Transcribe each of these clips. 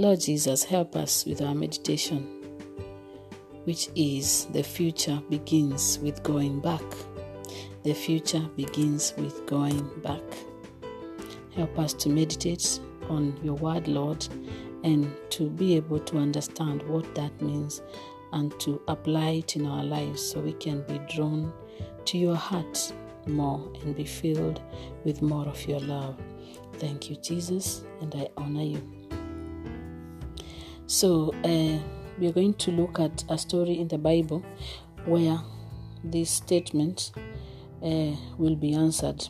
Lord Jesus, help us with our meditation, which is the future begins with going back. The future begins with going back. Help us to meditate on your word, Lord, and to be able to understand what that means and to apply it in our lives so we can be drawn to your heart more and be filled with more of your love. Thank you, Jesus, and I honor you. So, uh, we are going to look at a story in the Bible where this statement uh, will be answered.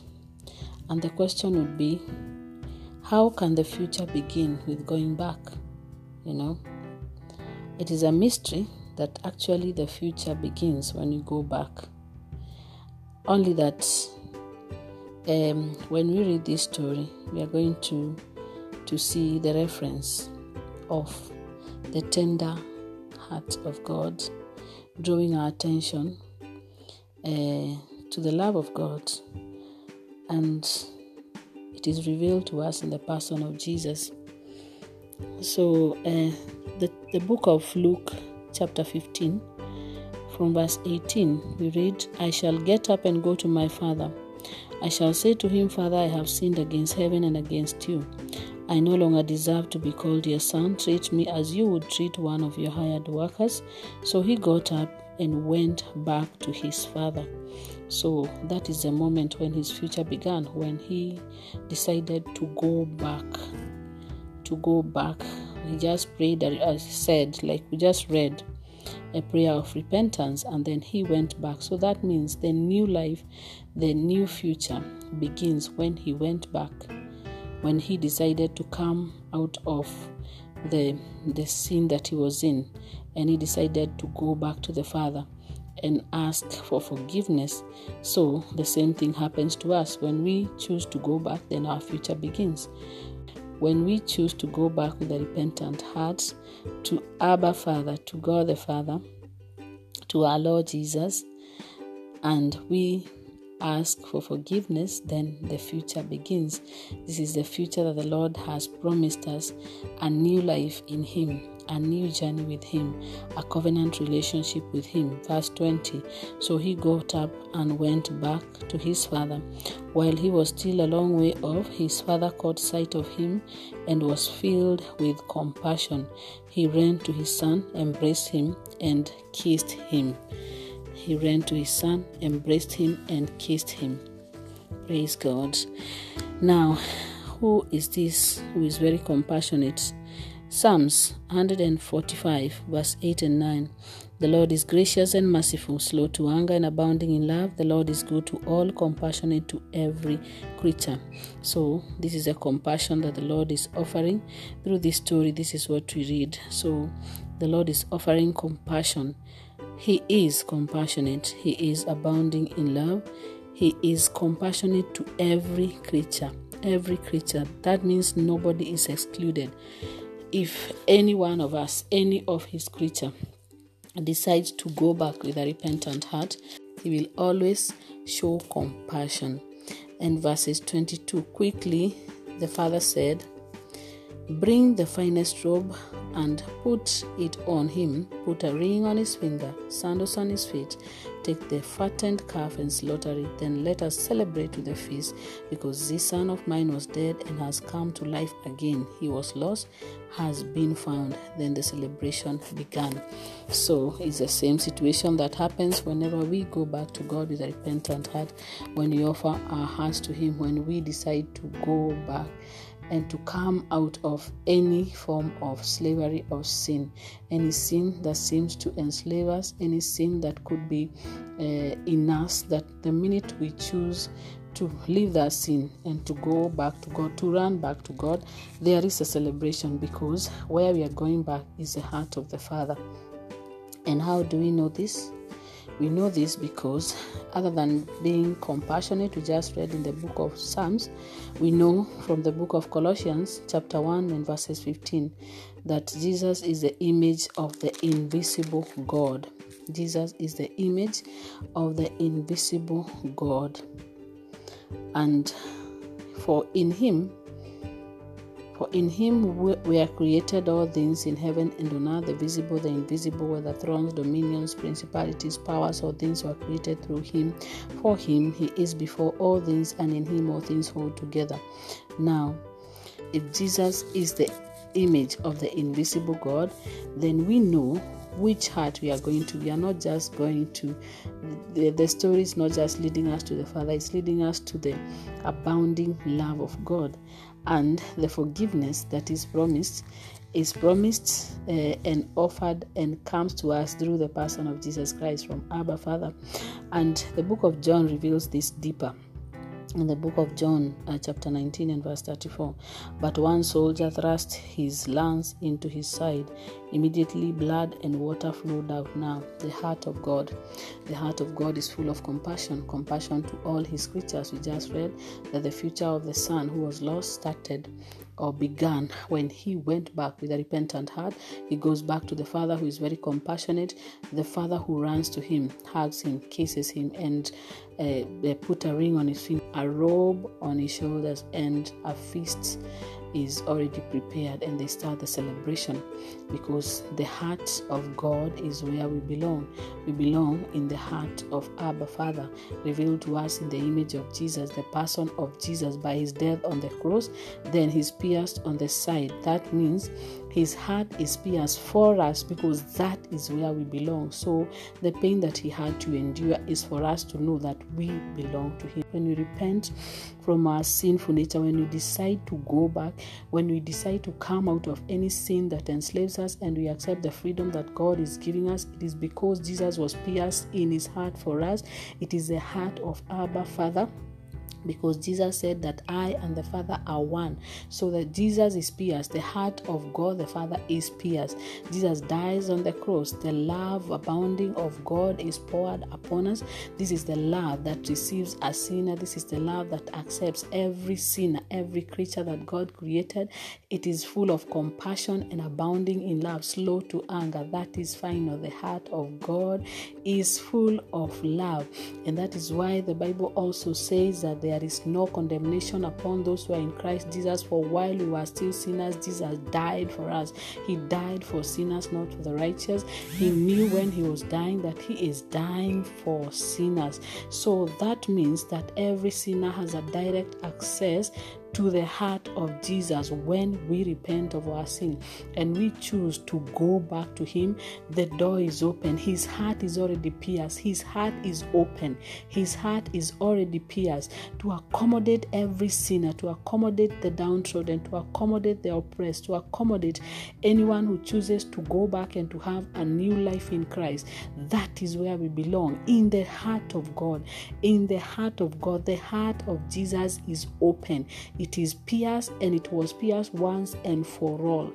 And the question would be how can the future begin with going back? You know, it is a mystery that actually the future begins when you go back. Only that um, when we read this story, we are going to to see the reference of the tender heart of God, drawing our attention uh, to the love of God, and it is revealed to us in the person of Jesus. So, uh, the the book of Luke, chapter fifteen, from verse eighteen, we read, "I shall get up and go to my father." I shall say to him, Father, I have sinned against heaven and against you. I no longer deserve to be called your son. Treat me as you would treat one of your hired workers. So he got up and went back to his father. So that is the moment when his future began, when he decided to go back. To go back. He just prayed, uh, as he said, like we just read, a prayer of repentance and then he went back. So that means the new life, the new future begins when he went back, when he decided to come out of the the sin that he was in and he decided to go back to the father and ask for forgiveness. So the same thing happens to us. When we choose to go back then our future begins. When we choose to go back with a repentant heart to Abba Father, to God the Father, to our Lord Jesus, and we ask for forgiveness, then the future begins. This is the future that the Lord has promised us a new life in Him, a new journey with Him, a covenant relationship with Him. Verse 20 So he got up and went back to his father. While he was still a long way off, his father caught sight of him and was filled with compassion. He ran to his son, embraced him, and kissed him. He ran to his son, embraced him, and kissed him. Praise God. Now, who is this who is very compassionate? Psalms 145, verse 8 and 9. The Lord is gracious and merciful, slow to anger and abounding in love. The Lord is good to all, compassionate to every creature. So, this is a compassion that the Lord is offering through this story. This is what we read. So, the Lord is offering compassion. He is compassionate, He is abounding in love. He is compassionate to every creature. Every creature. That means nobody is excluded. If any one of us, any of His creature, decides to go back with a repentant heart, he will always show compassion. And verses 22 quickly, the father said, Bring the finest robe and put it on him, put a ring on his finger, sandals on his feet, take the fattened calf and slaughter it. Then let us celebrate with a feast, because this son of mine was dead and has come to life again. He was lost, has been found. Then the celebration began. So it's the same situation that happens whenever we go back to God with a repentant heart, when we offer our hearts to Him, when we decide to go back and to come out of any form of slavery or sin, any sin that seems to enslave us, any sin that could be uh, in us, that the minute we choose to leave that sin and to go back to God, to run back to God, there is a celebration because where we are going back is the heart of the Father. And how do we know this? We know this because, other than being compassionate, we just read in the book of Psalms, we know from the book of Colossians, chapter 1 and verses 15, that Jesus is the image of the invisible God. Jesus is the image of the invisible God. And for in him, For in him were created all things in heaven and on earth, the visible, the invisible, whether thrones, dominions, principalities, powers, or things were created through him. For him he is before all things, and in him all things hold together. Now, if Jesus is the image of the invisible God, then we know which heart we are going to. We are not just going to, the, the story is not just leading us to the Father, it's leading us to the abounding love of God and the forgiveness that is promised is promised uh, and offered and comes to us through the person of Jesus Christ from Abba Father. And the book of John reveals this deeper in the book of John, uh, chapter 19 and verse 34. But one soldier thrust his lance into his side. Immediately, blood and water flowed out. Now, the heart of God, the heart of God is full of compassion, compassion to all his creatures. We just read that the future of the son who was lost started or began when he went back with a repentant heart. He goes back to the Father who is very compassionate, the Father who runs to him, hugs him, kisses him, and uh, they put a ring on his finger, a robe on his shoulders, and a feast is already prepared and they start the celebration because the heart of God is where we belong. We belong in the heart of Abba Father, revealed to us in the image of Jesus, the person of Jesus by his death on the cross, then he's pierced on the side. That means his heart is pierced for us because that is where we belong. So the pain that he had to endure is for us to know that we belong to him. When we repent from our sinful nature, when we decide to go back, when we decide to come out of any sin that enslaves us and we accept the freedom that God is giving us, it is because Jesus was pierced in his heart for us. It is the heart of Abba Father because Jesus said that I and the Father are one. So that Jesus is pierced, the heart of God the Father is pierced. Jesus dies on the cross. The love abounding of God is poured upon us. This is the love that receives a sinner. This is the love that accepts every sinner, every creature that God created. It is full of compassion and abounding in love, slow to anger. That is final. The heart of God is full of love. And that is why the Bible also says that there is no condemnation upon those who are in Christ Jesus. For while we were still sinners, Jesus died for us. He died for sinners, not for the righteous. He knew when he was dying that he is dying for sinners. So that means that every sinner has a direct access to the heart of Jesus when we repent of our sin and we choose to go back to Him, the door is open. His heart is already pierced. His heart is open. His heart is already pierced to accommodate every sinner, to accommodate the downtrodden, to accommodate the oppressed, to accommodate anyone who chooses to go back and to have a new life in Christ. That is where we belong in the heart of God. In the heart of God, the heart of Jesus is open. It is pierced and it was pierced once and for all.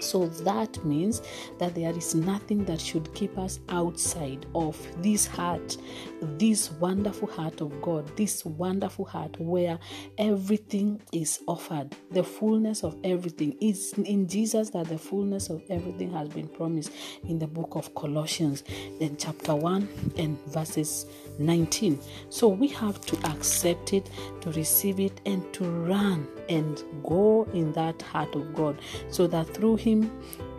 So that means that there is nothing that should keep us outside of this heart, this wonderful heart of God, this wonderful heart where everything is offered. The fullness of everything is in Jesus that the fullness of everything has been promised in the book of Colossians, then chapter 1 and verses 19. So we have to accept it, to receive it, and to run and go in that heart of God so that through Him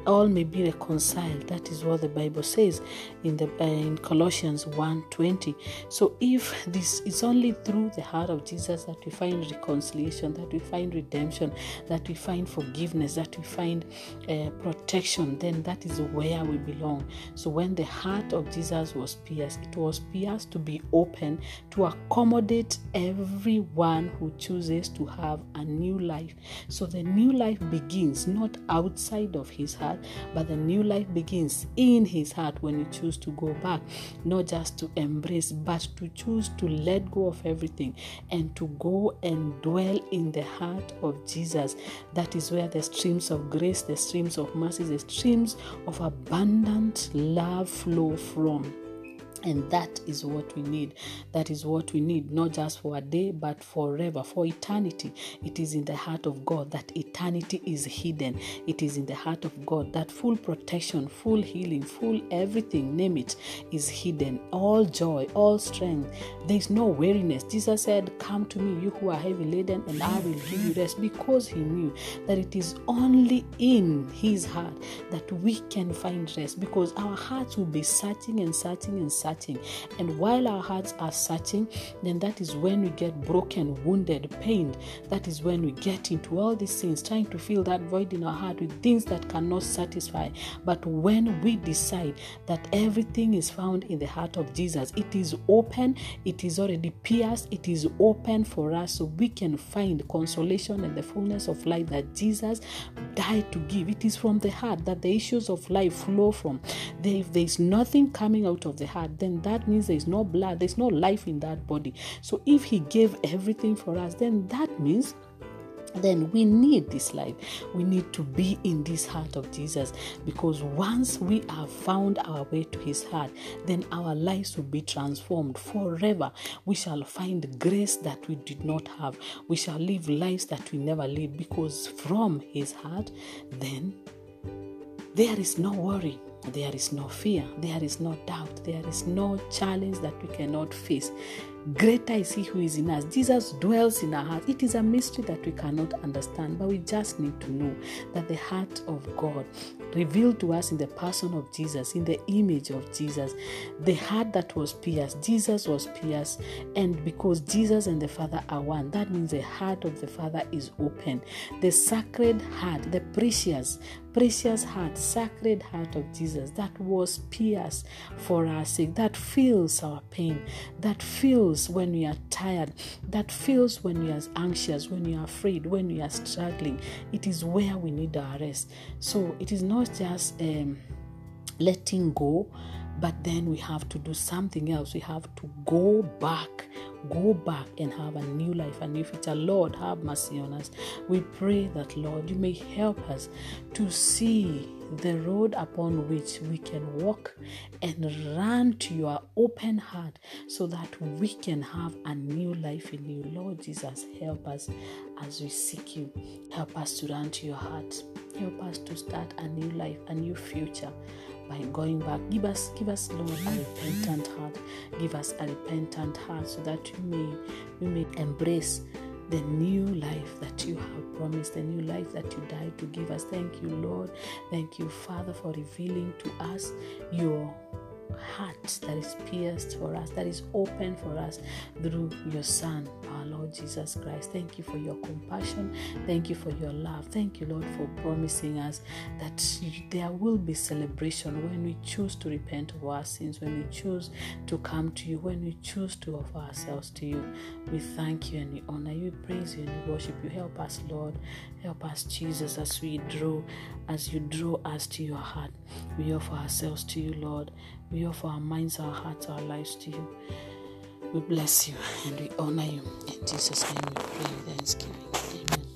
all may be reconciled. That is what the bible says in the uh, in colossians 1.20 so if this is only through the heart of jesus that we find reconciliation that we find redemption that we find forgiveness that we find uh, protection then that is where we belong. So when the heart of jesus was pierced it was pierced to be open to accommodate everyone who chooses to have a new life. So the new life begins not outside of his heart heart, but the new life begins in his heart when you choose to go back, not just to embrace, but to choose to let go of everything and to go and dwell in the heart of Jesus. That is where the streams of grace, the streams of mercy, the streams of abundant love flow from. And that is what we need. That is what we need, not just for a day, but forever, for eternity. It is in the heart of God that eternity is hidden. It is in the heart of God that full protection, full healing, full everything, name it, is hidden. All joy, all strength. There is no weariness. Jesus said, Come to me, you who are heavy laden, and I will give you rest, because he knew that it is only in his heart that we can find rest, because our hearts will be searching and searching and searching searching. And while our hearts are searching, then that is when we get broken, wounded, pained. That is when we get into all these things, trying to fill that void in our heart with things that cannot satisfy. But when we decide that everything is found in the heart of Jesus, it is open, it is already pierced, it is open for us so we can find consolation and the fullness of life that Jesus died to give. It is from the heart that the issues of life flow from. If there is nothing coming out of the heart, then that means there's no blood, there's no life in that body. So if He gave everything for us, then that means then we need this life. We need to be in this heart of Jesus because once we have found our way to his heart, then our lives will be transformed forever. We shall find grace that we did not have. We shall live lives that we never lived because from his heart, then there is no worry. There is no fear, there is no doubt, there is no challenge that we cannot face. Greater is He who is in us. Jesus dwells in our heart. It is a mystery that we cannot understand, but we just need to know that the heart of God revealed to us in the person of Jesus, in the image of Jesus, the heart that was pierced, Jesus was pierced, and because Jesus and the Father are one, that means the heart of the Father is open. The sacred heart, the precious, precious heart, sacred heart of Jesus that was pierced for our sake, that feels our pain, that feels when we are tired, that feels when we are anxious, when we are afraid, when we are struggling. It is where we need our rest. So it is not just um, letting go but then we have to do something else. We have to go back, go back and have a new life, a new future. Lord, have mercy on us. We pray that, Lord, you may help us to see the road upon which we can walk and run to your open heart so that we can have a new life in you. Lord Jesus, help us as we seek you. Help us to run to your heart. Help us to start a new life, a new future by going back. Give us, give us, Lord, a repentant heart. Give us a repentant heart so that we may we may embrace the new life promised, the new life that you died to give us. Thank you, Lord. Thank you, Father, for revealing to us your heart that is pierced for us, that is open for us through your Son, our Lord Jesus Christ. Thank you for your compassion. Thank you for your love. Thank you, Lord, for promising us that there will be celebration when we choose to repent of our sins, when we choose to come to you, when we choose to offer ourselves to you. We thank you and we honor you, praise you and we worship you. Help us, Lord. Help us, Jesus, as we draw, as you draw us to your heart. We offer ourselves to you, Lord. We offer our minds, our hearts, our lives to you. We bless you and we honor you. In Jesus' name we pray thanksgiving. Amen.